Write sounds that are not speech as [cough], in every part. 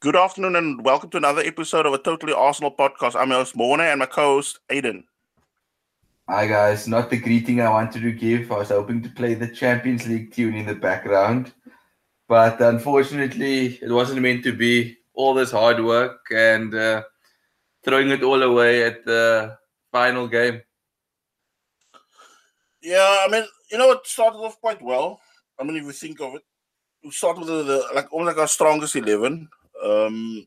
Good afternoon and welcome to another episode of a Totally Arsenal podcast. I'm your host Morne and my co-host Aiden. Hi guys, not the greeting I wanted to give. I was hoping to play the Champions League tune in the background, but unfortunately, it wasn't meant to be. All this hard work and uh, throwing it all away at the final game. Yeah, I mean, you know, it started off quite well. I mean, if you think of it, we started with the, like almost like our strongest eleven. Um,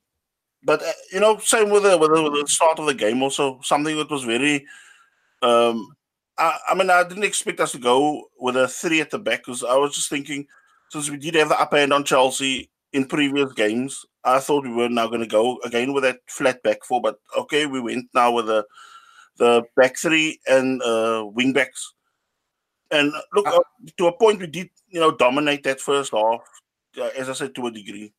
but uh, you know, same with the, with the, with the start of the game. Also, something that was very. Um, I, I mean, I didn't expect us to go with a three at the back because I was just thinking, since we did have the upper hand on Chelsea in previous games, I thought we were now going to go again with that flat back four. But okay, we went now with the the back three and uh, wing backs. And look, uh, to a point, we did you know dominate that first half, uh, as I said, to a degree.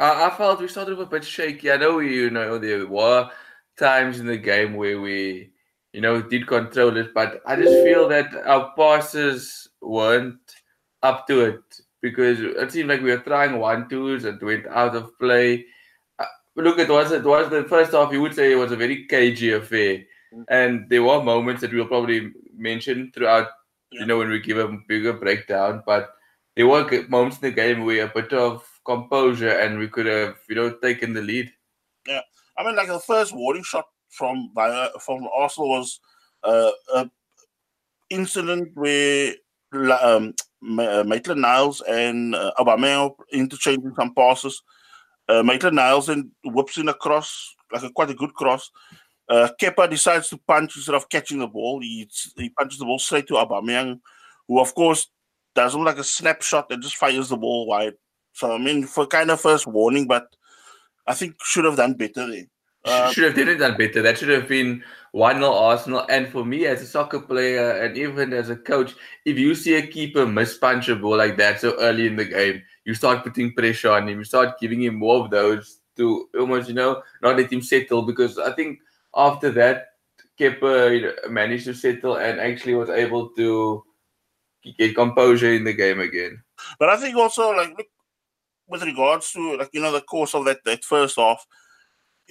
I, I felt we started a bit shaky. I know we, you know there were times in the game where we you know did control it, but I just feel that our passes weren't up to it because it seemed like we were trying one twos and went out of play. Uh, look, it was it was the first half. You would say it was a very cagey affair, mm. and there were moments that we'll probably mention throughout you know, when we give a bigger breakdown. But there were moments in the game where a bit of composure and we could have, you know, taken the lead. Yeah, I mean, like the first warning shot from by, from Arsenal was uh, a incident where um, uh, Maitland Niles and uh, Aubameyang interchanging some passes. Uh, Maitland Niles and whips in a cross, like a quite a good cross, uh, Kepa decides to punch instead of catching the ball. He he punches the ball straight to Aubameyang, who of course does like a snapshot and just fires the ball wide. So I mean, for kind of first warning, but I think should have done better there. Uh, should have done done better. That should have been one 0 Arsenal. And for me, as a soccer player and even as a coach, if you see a keeper mispunch a ball like that so early in the game, you start putting pressure on him. You start giving him more of those to almost, you know, not let him settle. Because I think after that, Kepa managed to settle and actually was able to get composure in the game again. But I think also, like, look, with regards to, like, you know, the course of that, that first half,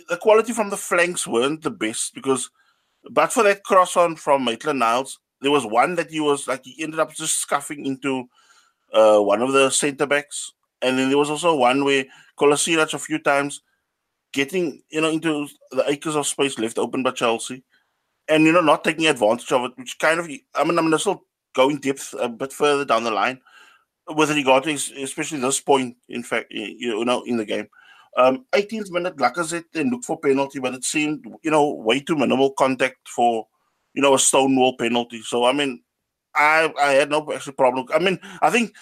the quality from the flanks weren't the best because, but for that cross on from Maitland Niles, there was one that he was like, he ended up just scuffing into uh, one of the centre backs. And then there was also one where Kolasinac a few times getting you know into the acres of space left open by Chelsea, and you know not taking advantage of it, which kind of I mean I'm gonna still go in depth a bit further down the line with regard to especially this point. In fact, you know in the game. Um, 18th minute, Lacazette then looked for penalty, but it seemed, you know, way too minimal contact for, you know, a stonewall penalty. So, I mean, I I had no actual problem. I mean, I think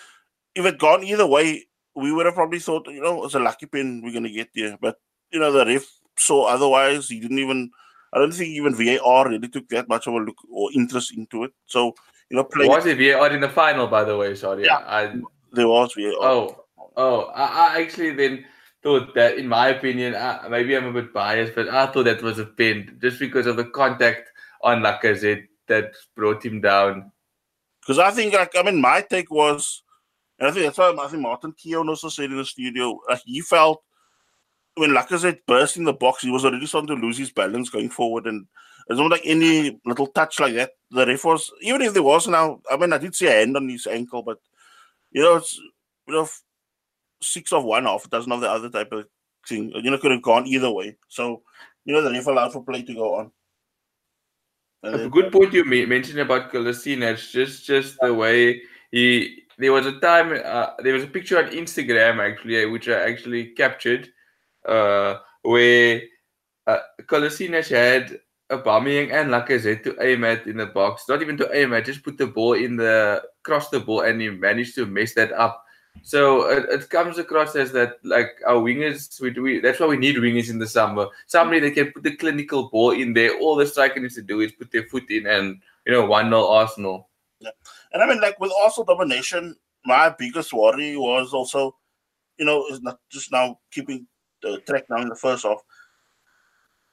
if it gone either way, we would have probably thought, you know, it's a lucky pin we're going to get there. But you know, the ref saw otherwise. He didn't even, I don't think even VAR really took that much of a look or interest into it. So, you know, playing. Was it VAR in the final, by the way? Sorry. Yeah. I, there was VAR. Oh, oh, I, I actually then thought that, in my opinion, uh, maybe I'm a bit biased, but I thought that was a pin just because of the contact on Lacazette that brought him down. Because I think, like, I mean, my take was, and I think that's why I think Martin Keown also said in the studio, like, he felt when Lacazette burst in the box, he was already starting to lose his balance going forward, and there's not like any little touch like that. The ref was even if there was now. I mean, I did see a hand on his ankle, but you know, it's you know, six of one off doesn't have the other type of thing. You know, could have gone either way. So you know, the ref allowed for play to go on. a good point you mentioned about Kolasinac, just just the way he. There was a time. Uh, there was a picture on Instagram actually, which I actually captured uh, where uh, Kolasinac had Aubameyang and Lacazette to aim at in the box. Not even to aim at, just put the ball in the cross the ball, and he managed to mess that up. So it, it comes across as that like our wingers, we, we that's why we need wingers in the summer. Somebody that can put the clinical ball in there. All the striker needs to do is put their foot in, and you know, one 0 Arsenal. Yeah, and I mean, like with Arsenal domination, my biggest worry was also, you know, is not just now keeping the track now in the first half.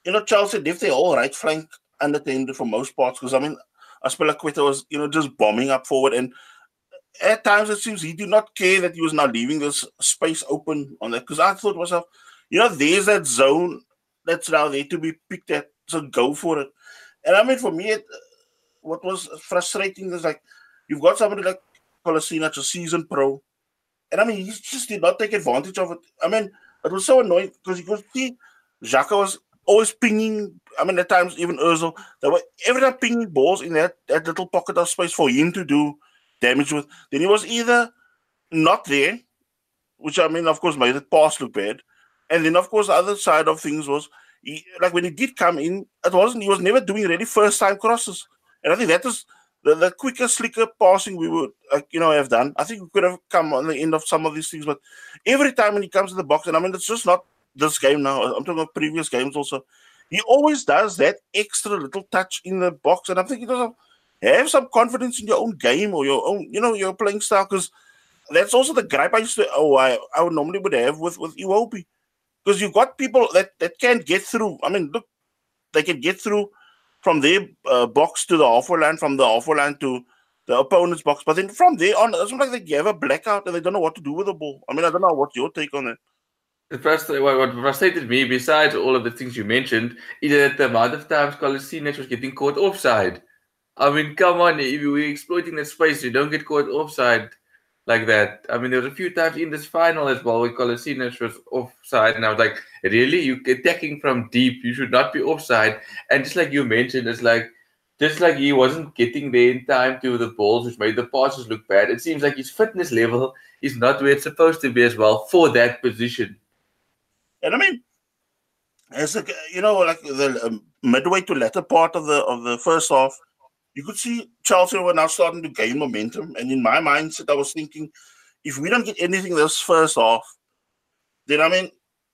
You know, Chelsea left their whole right flank unattended for most parts because I mean, Azpilicueta was you know just bombing up forward, and at times it seems he did not care that he was now leaving this space open on that. Because I thought myself, you know, there's that zone that's now there to be picked at. So go for it. And I mean, for me, it, what was frustrating is like you've got somebody like Kolasinac, a seasoned pro, and I mean, he just did not take advantage of it. I mean, it was so annoying because you could see Xhaka was always pinging. I mean, at times even Özil, they were every time pinging balls in that, that little pocket of space for him to do damage with. Then he was either not there, which I mean, of course, made the pass look bad. And then, of course, the other side of things was he, like when he did come in, it wasn't he was never doing really first time crosses. And I think that is the, the quicker, slicker passing we would, like, you know, have done. I think we could have come on the end of some of these things, but every time when he comes to the box, and I mean, it's just not this game now. I'm talking about previous games also. He always does that extra little touch in the box, and I'm thinking, have some confidence in your own game or your own, you know, your playing style, because that's also the gripe I used to, oh, I, I would normally would have with with Iwobi, because you've got people that that can't get through. I mean, look, they can get through from their uh, box to the halfway line, from the halfway line to the opponent's box, but then from there on, it's like they have a blackout and they don't know what to do with the ball. I mean, I don't know what's your take on it. The first, what frustrated me, besides all of the things you mentioned, is that the amount of times Kolasinac was getting caught offside. I mean, come on, if you're exploiting that space, you don't get caught offside like that. I mean, there was a few times in this final as well where Kolasinac was offside, and I was like, really? You're attacking from deep? You should not be offside. And just like you mentioned, it's like just like he wasn't getting there in time to the balls, which made the passes look bad. It seems like his fitness level is not where it's supposed to be as well for that position. And I mean, as a, you know, like the um, midway to latter part of the of the first half, you could see Chelsea were now starting to gain momentum. And in my mindset, I was thinking, if we don't get anything this first half, then I mean,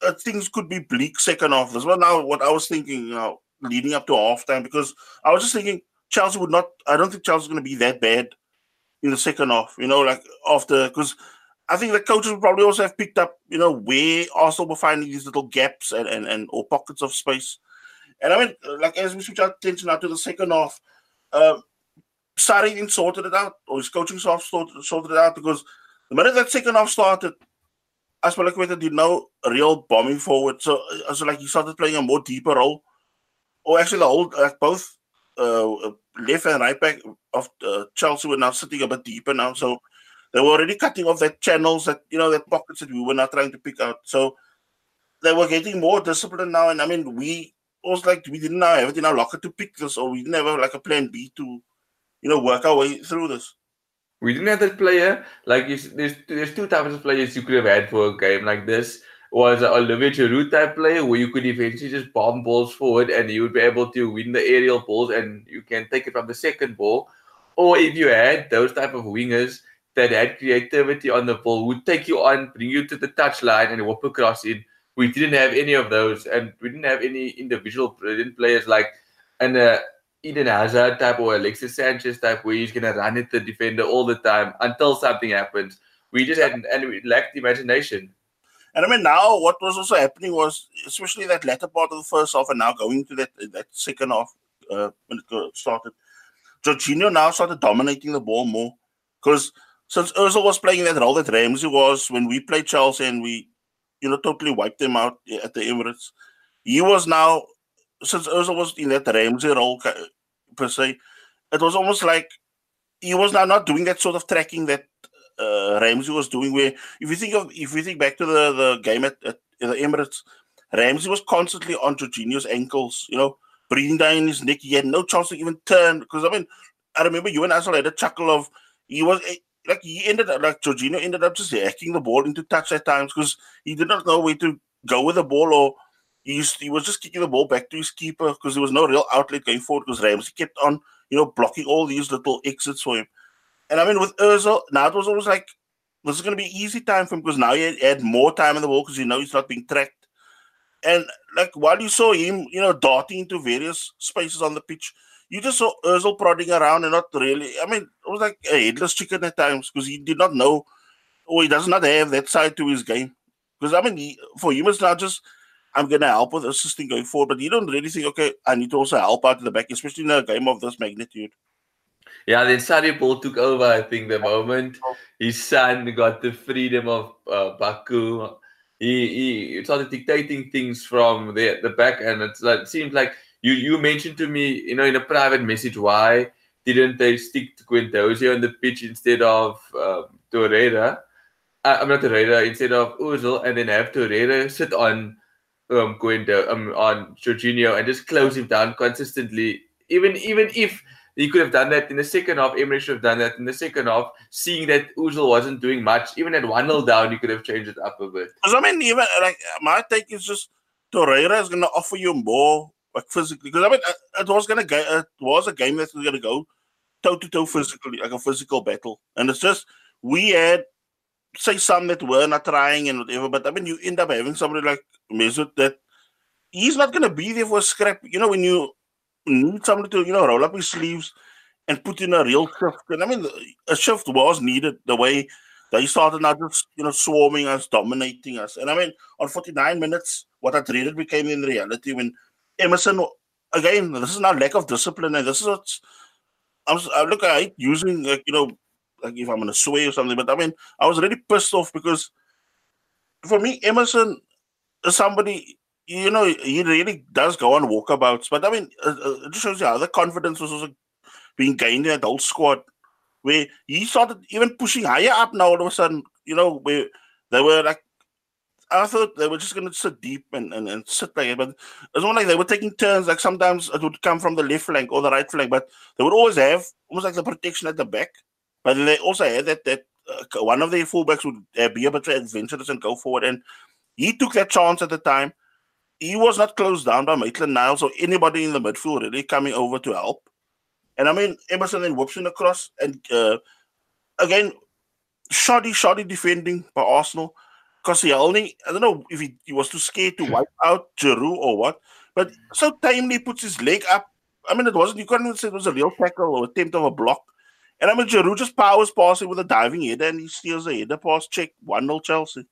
uh, things could be bleak second half. This was now what I was thinking, you know, leading up to halftime, because I was just thinking Chelsea would not, I don't think Chelsea's going to be that bad in the second half, you know, like after, because I think the coaches probably also have picked up, you know, where Arsenal were finding these little gaps and, and, and or pockets of space. And I mean, like as we switch our attention now to the second half, Sarri didn't sorted it out, or his coaching staff sorted, sorted it out because the minute that second half started, Azpilicueta did no real bombing forward. So, uh, so like he started playing a more deeper role. Or actually, the whole like both uh, left and right back of uh, Chelsea were now sitting a bit deeper now. So they were already cutting off that channels that you know that pockets that we were not trying to pick out. So they were getting more disciplined now. And I mean, we was like we didn't have it in our locker to pick this, or we didn't have like a plan B to, you know, work our way through this. We didn't have that player. Like there's there's two types of players you could have had for a game like this. Was an Olivier Giroud type player where you could eventually just bomb balls forward and you would be able to win the aerial balls and you can take it from the second ball. Or if you had those type of wingers that had creativity on the ball, would take you on, bring you to the touchline and whoop across in we didn't have any of those, and we didn't have any individual brilliant players like an uh, Eden Hazard type or Alexis Sanchez type, where he's gonna run at the defender all the time until something happens. We just had and we lacked imagination. And I mean, now what was also happening was, especially that latter part of the first half, and now going to that that second half uh, when it started, Jorginho now started dominating the ball more because since Özil was playing that role that Ramsey was when we played Chelsea and we you know, totally wiped them out at the Emirates. He was now, since Ozil was in that Ramsey role per se, it was almost like he was now not doing that sort of tracking that uh, Ramsey was doing. Where if you think of, if you think back to the, the game at, at the Emirates, Ramsey was constantly on Jorginho's ankles, you know, breathing down his neck. He had no chance to even turn. Because I mean, I remember you and Asel had a chuckle of he was like he ended up like Jorginho ended up just hacking the ball into touch at times because he did not know where to go with the ball or he, used, he was just kicking the ball back to his keeper because there was no real outlet going forward because Ramsey kept on, you know, blocking all these little exits for him. And I mean, with Özil, now it was always like this is going to be easy time for him because now he had, more time in the ball because you know he's not being tracked. And like while you saw him, you know, darting into various spaces on the pitch, you just saw Özil prodding around and not really. I mean, it was like a headless chicken at times because he did not know, or he does not have that side to his game. Because I mean, he, for him, it's not just I'm going to help with assisting going forward, but you don't really think, okay, I need to also help out in the back, especially in a game of this magnitude. Yeah, then Sarri ball took over. I think the moment his son got the freedom of uh, Baku, he, he started dictating things from the the back, and it's like, it seems like you you mentioned to me, you know, in a private message, why didn't they stick to Guendouzi on the pitch instead of um, Torreira? Uh, I'm not Torreira instead of Ozil, and then have Torreira sit on um Guendo, um on Jorginho and just close him down consistently. Even even if he could have done that in the second half. Emery should have done that in the second half, seeing that Ozil wasn't doing much. Even at 1 0 down, you could have changed it up a bit. Because, I mean, even like my take is just Torreira is going to offer you more like physically. Because, I mean, uh, it was to get it was a game that was to go toe to toe physically, like a physical battle. And it's just, we had, say, some that were not trying and whatever, but I mean, you end up having somebody like Mesut that he's not to be there for a scrap. You know, when you need somebody to, you know, roll up his sleeves and put in a real shift. And I mean, a shift was needed the way they started not just, you know, swarming us, dominating us. And I mean, on 49 minutes, what I dreaded became in reality when Emerson, again, this is not lack of discipline. And this is what's, I'm, I uh, look, I using, like, you know, like if I'm to sway or something, but I mean, I was really pissed off because for me, Emerson is somebody you know, he really does go on walkabouts. But I mean, it just shows you how the confidence was also being gained in that whole squad, where he started even pushing higher up now. All of a sudden, you know, where they were like, I thought they were just going to sit deep and, and, and sit there, but it's not like they were taking turns. Like sometimes it would come from the left flank or the right flank, but they would always have almost like the protection at the back. But they also had that that uh, one of their fullbacks would uh, be able to adventurous and go forward, and he took that chance at the time he was not closed down by Maitland Niles or anybody in the midfield really coming over to help. And I mean, Emerson then whoops in across. And uh, again, shoddy, shoddy defending by Arsenal. Because he only, I don't know if he, he was too scared to wipe out Giroud or what, but so timely puts his leg up. I mean, it wasn't, you couldn't even say it was a real tackle or attempt of a block. And I mean, Giroud just powers past him with a diving header and he steals a header pass Cech 1 0 Chelsea.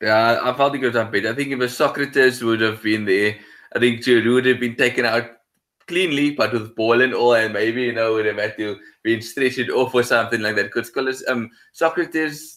Yeah, I felt he could have done I think if Sokratis would have been there, I think Giroud would have been taken out cleanly, but with ball and all, and maybe you know would have had to been stretched off or something like that. Because um Sokratis,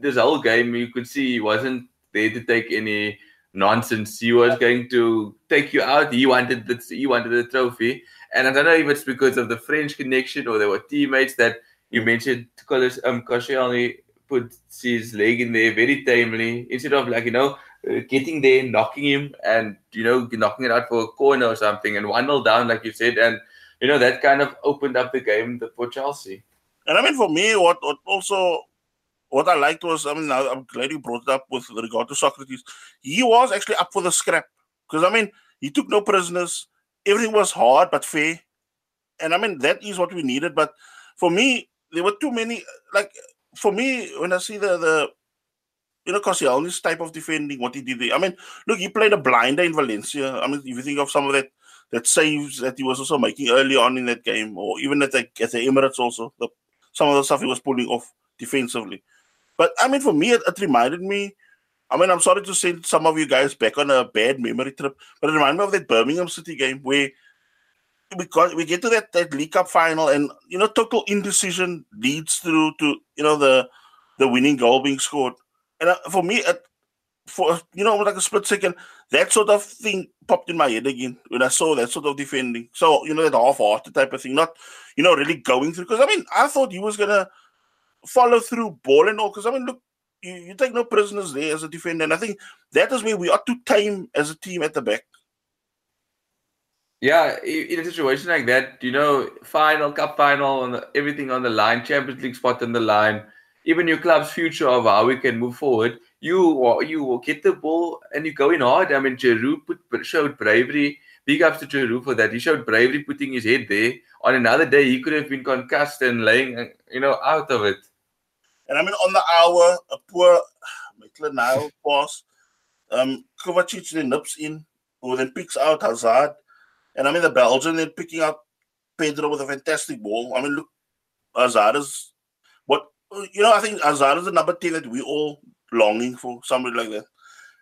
this whole game you could see he wasn't there to take any nonsense. He was going to take you out. He wanted the he wanted the trophy, and I don't know if it's because of the French connection or there were teammates that you mentioned. Because um Koscielny put his leg in there very tamely instead of like you know uh, getting there, knocking him, and you know knocking it out for a corner or something, and one 0 down like you said, and you know that kind of opened up the game for Chelsea. And I mean, for me, what, what also what I liked was, I mean, I'm glad you brought it up with regard to Sokratis. He was actually up for the scrap because I mean, he took no prisoners. Everything was hard but fair, and I mean that is what we needed. But for me, there were too many like for me, when I see the the you know, Koscielny's type of defending, what he did there. I mean, look, he played a blinder in Valencia. I mean, if you think of some of that that saves that he was also making early on in that game, or even at the at the Emirates also, the, some of the stuff he was pulling off defensively. But I mean, for me, it, it reminded me. I mean, I'm sorry to send some of you guys back on a bad memory trip, but it reminded me of that Birmingham City game where we got we get to that that League Cup final, and you know, total indecision leads through to you know the the winning goal being scored. And uh, for me, for you know, like a split second, that sort of thing popped in my head again when I saw that sort of defending. So you know, that half-hearted type of thing, not you know, really going through. Because I mean, I thought he was gonna follow through ball and all. Because I mean, look, you, you take no prisoners there as a defender, and I think that is where we are too tame as a team at the back. Yeah, in a situation like that, you know, final, cup final, the, everything on the line, Champions League spot on the line, even your club's future of how we can move forward, you you will get the ball and you go in hard. I mean, Giroud put, showed bravery. Big ups to Giroud for that. He showed bravery putting his head there. On another day, he could have been concussed and laying, you know, out of it. And I mean, on the hour, a poor Maitland Niles pass, um, Kovacic then nips in, who then picks out Hazard and I mean, the Belgian, they're picking up Pedro with a fantastic ball. I mean, look, Hazard is what, you know, I think Hazard is the number 10 that we all longing for, somebody like that.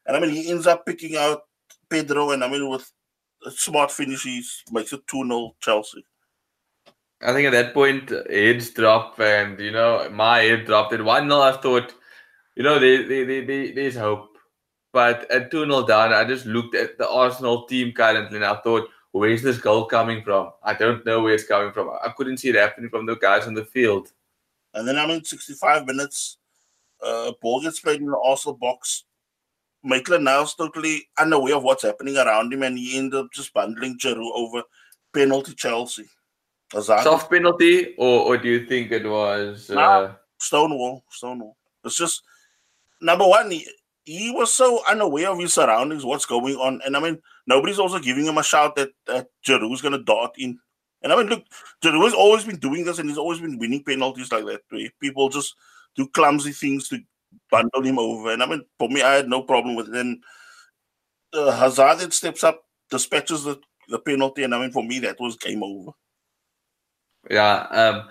And I mean, he ends up picking out Pedro, and I mean, with a smart finish, he makes it 2 0 Chelsea. I think at that point, heads dropped, and you know, my head dropped. At 1 0, I thought, you know, there, there, there, there's hope. But at 2 0 down, I just looked at the Arsenal team currently and I thought, where's this goal coming from? I don't know where it's coming from. I couldn't see it happening from the guys on the field. And then I'm in 65 minutes. Uh, ball gets played in the Arsenal box. Maitland Niles totally unaware of what's happening around him, and he ended up just bundling Giroud over penalty Chelsea. Soft penalty, or, or do you think it was uh... nah, Stonewall? Stonewall. It's just number one. He, he was so unaware of his surroundings, what's going on, and I mean nobody's also giving him a shout that that Giroud's going to dart in. And I mean, look, Giroud has always been doing this, and he's always been winning penalties like that. Where people just do clumsy things to bundle him over. And I mean, for me, I had no problem with it. And uh, Hazard steps up, dispatches the, the penalty, and I mean, for me, that was game over. Yeah. Um,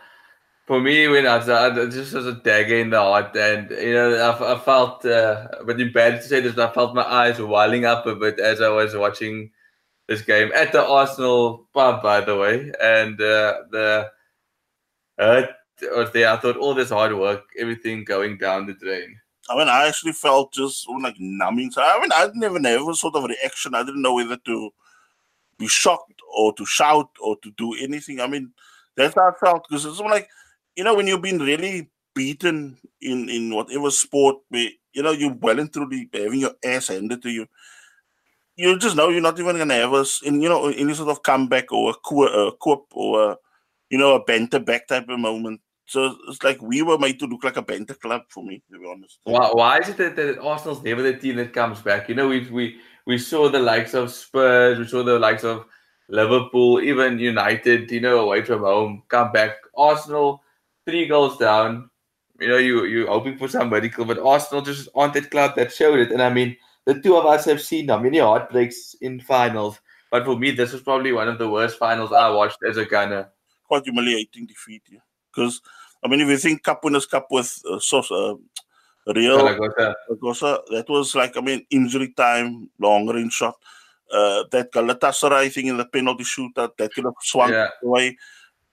for me, when I was just was a dagger in the heart, and you know, I, I felt, uh, but bad to say this, I felt my eyes welling up a bit as I was watching this game at the Arsenal pub, by the way, and uh, the uh, was there. I thought all this hard work, everything going down the drain. I mean, I actually felt just like numbing. So, I mean, I didn't even have a sort of reaction. I didn't know whether to be shocked or to shout or to do anything. I mean, that's how I felt because it's like, you know, when you've been really beaten in in whatever sport, where you know you're well and truly having your ass handed to you, you just know you're not even gonna have us in you know any sort of comeback or a, quip or a, you know a banter back type of moment. So it's like we were made to look like a banter club for me, to be honest. Why, why is it that, that Arsenal's never the team that comes back? You know, we we we saw the likes of Spurs, we saw the likes of Liverpool, even United, you know, away from home, come back. Arsenal, three goals down. You know, you you're hoping for some miracle, but Arsenal just aren't that club that showed it. And I mean, the two of us have seen how many heartbreaks in finals. But for me, this was probably one of the worst finals I watched as a Gunner. Quite humiliating defeat, yeah. Because I mean, if you think Cup Winners' Cup with uh, so, uh, Real Zaragoza, that was like, I mean, injury time, long range shot. Uh, that Galatasaray thing in the penalty shootout that could have swung yeah. away.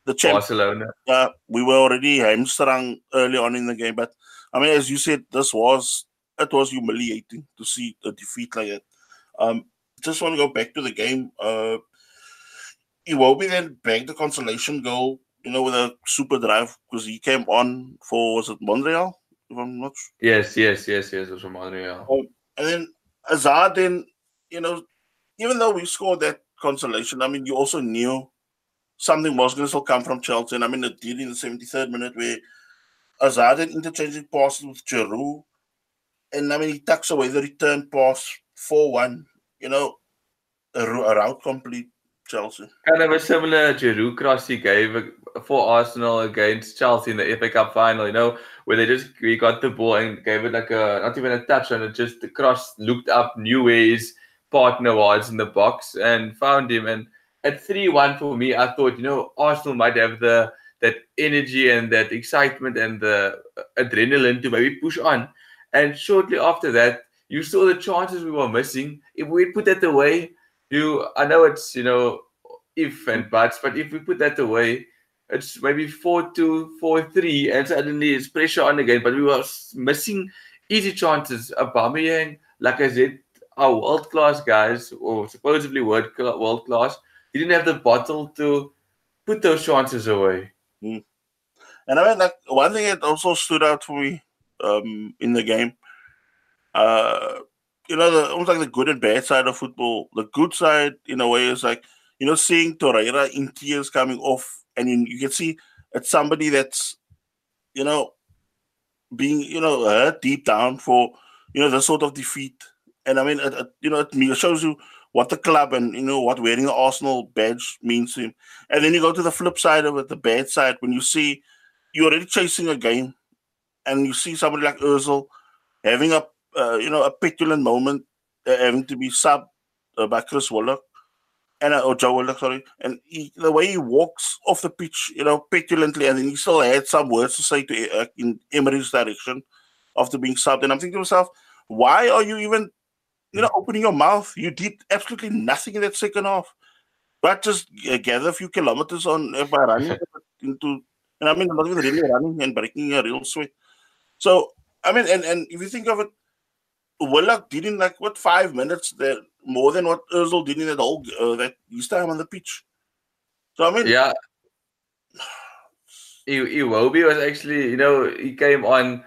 The champ- Barcelona. Yeah, we were already hamstrung early on in the game, but I mean, as you said, this was it was humiliating to see a defeat like that. Um, just want to go back to the game. Uh, Iwobi then bagged the consolation goal you know, with a super drive because he came on for was it Monreal? If I'm not sure. Yes, yes, yes, yes. It was from Monreal. Um, and then Hazard then you know, even though we scored that consolation, I mean, you also knew something was going to still come from Chelsea. And I mean, it did in the 73rd minute where Hazard had interchanging passes with Giroud. And I mean, he tucks away the return pass 4 1. You know, a, a route complete Chelsea. Kind of a similar Giroud cross he gave for Arsenal against Chelsea in the FA Cup final, you know, where they just he got the ball and gave it like a not even a touch on it, just the cross looked up, where his partner was in the box and found him. And at 3 1 for me, I thought, you know, Arsenal might have the that energy and that excitement and the uh, adrenaline to maybe push on. And shortly after that, you saw the chances we were missing. If we put that away, you I know it's you know if and buts, but if we put that away, it's maybe 4 2, 4 3, and suddenly it's pressure on again. But we were missing easy chances. Of Aubameyang, like I said, our world class guys, or supposedly world world class, he didn't have the bottle to put those chances away. Mm. And I mean, like one thing that also stood out for me um, in the game, uh, you know, the, almost like the good and bad side of football. The good side, in a way, is like you know, seeing Torreira in tears coming off and you, you can see it's somebody that's you know being you know hurt deep down for you know the sort of defeat and i mean it, it, you know it shows you what the club and you know what wearing an arsenal badge means to him and then you go to the flip side of it the bad side when you see you're already chasing a game and you see somebody like Özil having a uh, you know a petulant moment uh, having to be subbed uh, by Chris Willock and uh, or Joe Willock, sorry, and he, the way he walks off the pitch, you know, petulantly, and then he still had some words to say to uh, in Emery's direction after being subbed. And I'm thinking to myself, why are you even, you know, opening your mouth? You did absolutely nothing in that second half, but just uh, gather a few kilometers on uh, by running [laughs] into, and I mean, not even really running and breaking a real sweat. So I mean, and and if you think of it, Willock did in like what five minutes there more than what Özil did in that whole uh, that his time on the pitch. So I mean, yeah, [sighs] Iwobi was actually you know he came on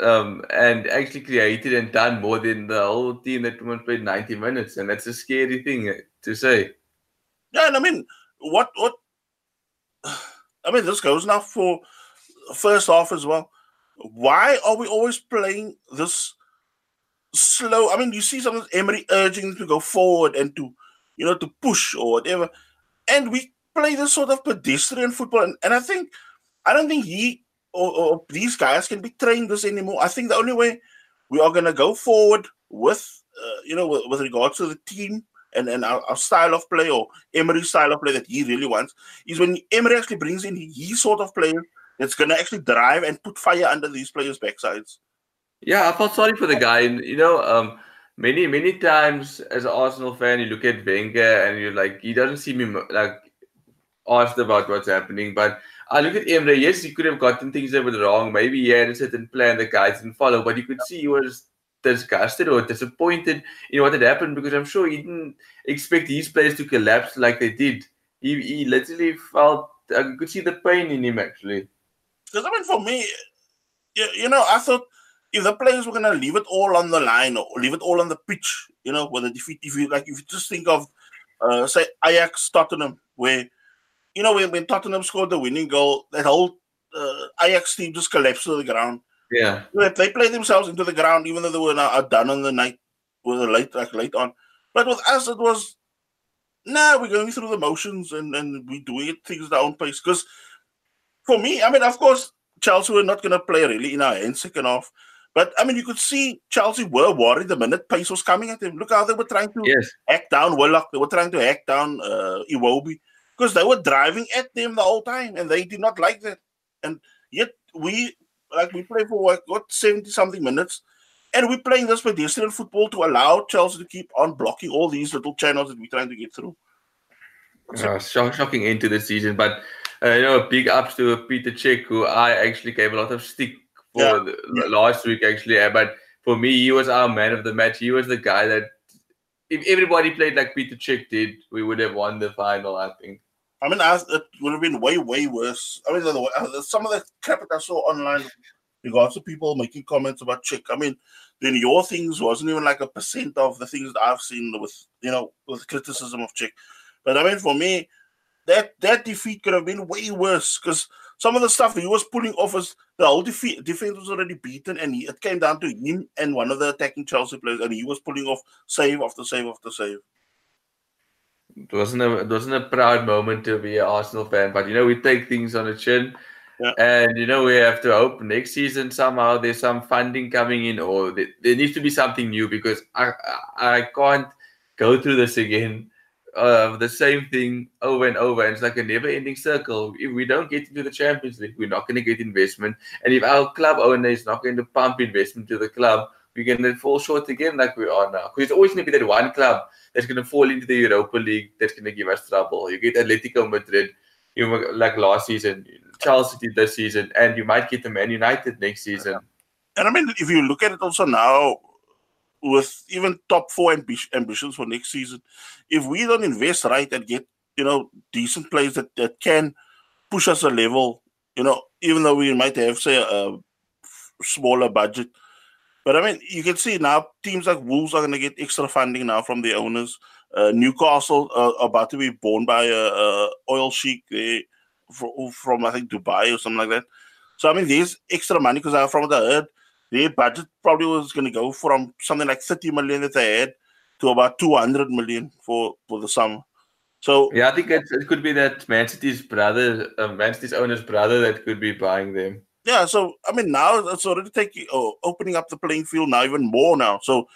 um, and actually created and done more than the whole team that once played 90 minutes, and that's a scary thing to say. Yeah, and I mean, what what [sighs] I mean, this goes now for first half as well. Why are we always playing this slow? I mean, you see some Emery urging to go forward and to, you know, to push or whatever, and we play this sort of pedestrian football. And, and I think, I don't think he or, or these guys can be trained this anymore. I think the only way we are going to go forward with, uh, you know, with, with regards to the team and, and our, our, style of play or Emery's style of play that he really wants is when Emery actually brings in his sort of player that's going to actually drive and put fire under these players' backsides. Yeah, I felt sorry for the guy. You know, um, many, many times as an Arsenal fan, you look at Wenger and you're like, he doesn't seem like asked about what's happening. But I look at Emery, yes, he could have gotten things a bit wrong. Maybe he had a certain plan the guys didn't follow, but you could see he was disgusted or disappointed in what had happened because I'm sure he didn't expect his players to collapse like they did. He, he literally felt I could see the pain in him actually. Because I mean, for me, you, you know, I thought if the players were gonna leave it all on the line or leave it all on the pitch, you know, with the defeat, if you like, if you just think of, uh, say Ajax Tottenham, where you know when, when Tottenham scored the winning goal, that whole uh, Ajax team just collapsed to the ground. Yeah, If they played themselves into the ground, even though they were not done on the night, with a late like late on. But with us, it was nah, we're going through the motions and and we doing it things at our own pace. Because for me, I mean, of course, Chelsea were not going to play really in our end second half. But I mean, you could see Chelsea were worried the minute pace was coming at them. Look how they were trying to yes. hack down Willock. They were trying to hack down uh, Iwobi because they were driving at them the whole time, and they did not like that. And yet we like we play for what, what 70 something minutes, and we're playing this pedestrian football to allow Chelsea to keep on blocking all these little channels that we're trying to get through. Uh, shocking into the season, but uh, you know, big ups to Peter Cech, who I actually gave a lot of stick for yeah. the, yeah. last week, actually. But for me, he was our man of the match. He was the guy that, if everybody played like Peter Cech did, we would have won the final, I think. I mean, it would have been way, way worse. I mean, uh, some of the crap that I saw online regards to people making comments about Cech. I mean, then your things wasn't even like a percent of the things that I've seen with, you know, with criticism of Cech. But I mean, for me, that that defeat could have been way worse because some of the stuff he was pulling off was the whole defeat defense was already beaten, and he, it came down to him and one of the attacking Chelsea players, and he was pulling off save after save after save. It wasn't a it wasn't a proud moment to be an Arsenal fan, but you know we take things on the chin, yeah. and you know we have to hope next season somehow there's some funding coming in, or there, there needs to be something new because I I, I can't go through this again the same thing over and over. And it's like a never ending circle. If we don't get into the Champions League, we're not going to get investment. And if our club owner is not going to pump investment to the club, we're going to fall short again like we are now. Because it's always going to be that one club that's going to fall into the Europa League that's going to give us trouble. You get Atletico Madrid, you know, like last season, Chelsea this season, and you might get the Man United next season. And I mean, if you look at it also now, with even top four ambi- ambitions for next season, if we don't invest right and get you know decent players that, that can push us a level, you know, even though we might have say a smaller budget. But I mean, you can see now teams like Wolves are going to get extra funding now from the owners. Uh, Newcastle uh, about to be born by a, a oil sheik they, from, from I think Dubai or something like that. So I mean, there's extra money because from I heard, their budget probably was going to go from something like 30 million that they had to about 200 million for, for the summer. So yeah, I think it, it could be that Man City's brother, uh, Man City's owner's brother, that could be buying them. Yeah, so I mean now it's already taking oh, opening up the playing field now even more now. So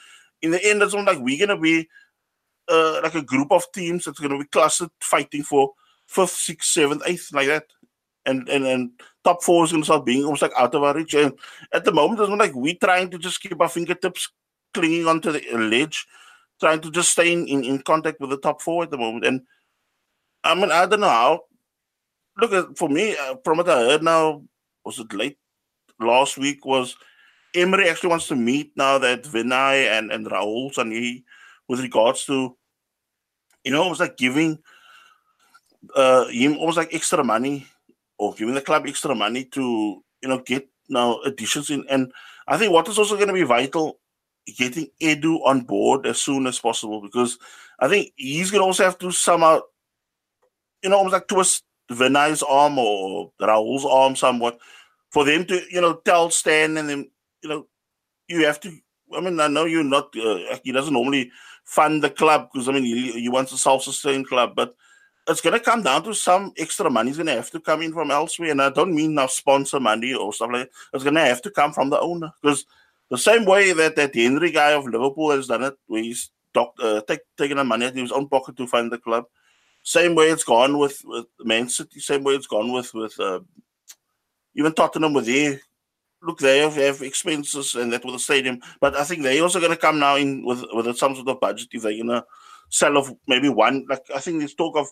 in the end, it's not like we're gonna be uh, like a group of teams that's gonna be clustered fighting for fifth, sixth, seventh, eighth, like that and and and top four is going to start being almost like out of our reach. And at the moment, it's like we're trying to just keep our fingertips clinging onto the ledge, trying to just stay in, in, in contact with the top four at the moment. And I mean, I don't know how. Look, for me, uh, from what I heard now, was it late last week? Was Emery actually wants to meet now that Vinai and, and Raul Sanllehi with regards to, you know, almost like giving uh, him almost like extra money or giving the club extra money to, you know, get now additions in. And I think what is also going to be vital, getting Edu on board as soon as possible because I think he's going to also have to somehow, you know, almost like twist Vinai's arm or Raul's arm somewhat for them to, you know, tell Stan and then, you know, you have to. I mean, I know you're not. Uh, he doesn't normally fund the club because I mean, he, he wants a self-sustained club, but it's going to come down to some extra money is going to have to come in from elsewhere. And I don't mean now sponsor money or stuff like that. It's going to have to come from the owner because the same way that that Henry guy of Liverpool has done it, where he's doc, uh, take, taking the money out of his own pocket to fund the club. Same way it's gone with, with Man City. Same way it's gone with with uh, even Tottenham with their look. They have, have expenses and that with the stadium, but I think they're also going to come now in with with some sort of budget if they're going to sell off maybe one. Like I think there's talk of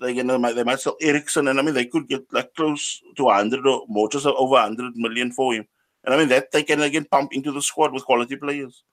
they you know they might sell Eriksen, and I mean they could get like close to 100 or more, just over 100 million for him. And I mean that they can again pump into the squad with quality players.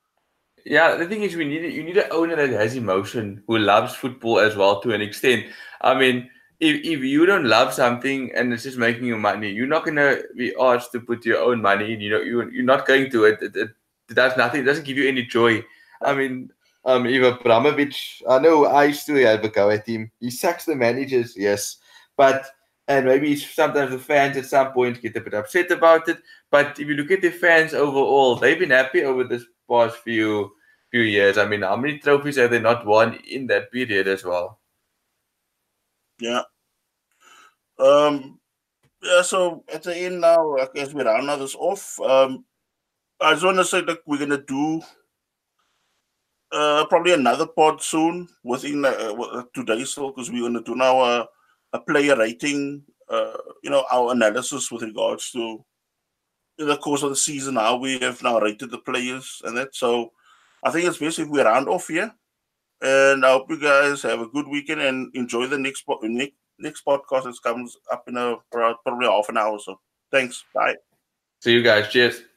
Yeah, the thing is, we need you need an owner that has emotion, who loves football as well to an extent. I mean, if if you don't love something and it's just making you money, you're not gonna be asked to put your own money. In. You know, you you're not going to it. It, it, it does nothing. It doesn't give you any joy. I mean, um, Ivan Abramovich, I know I to have a go at him. He sacks the managers, yes, but and maybe sometimes the fans at some point get a bit upset about it. But if you look at the fans overall, they've been happy over this past few few years. I mean, how many trophies have they not won in that period as well? Yeah. Um. Yeah. So at the end now, I guess we round this off. Um, I just want to say that we're gonna do uh, probably another pod soon within uh, today still because we're going to do now a, a player rating uh, you know our analysis with regards to in the course of the season how we have now rated the players and that. So i think it's if we round off here. And i hope you guys have a good weekend and enjoy the next next, next podcast that comes up in a probably half an hour or so. Thanks. Bye. See you guys. Cheers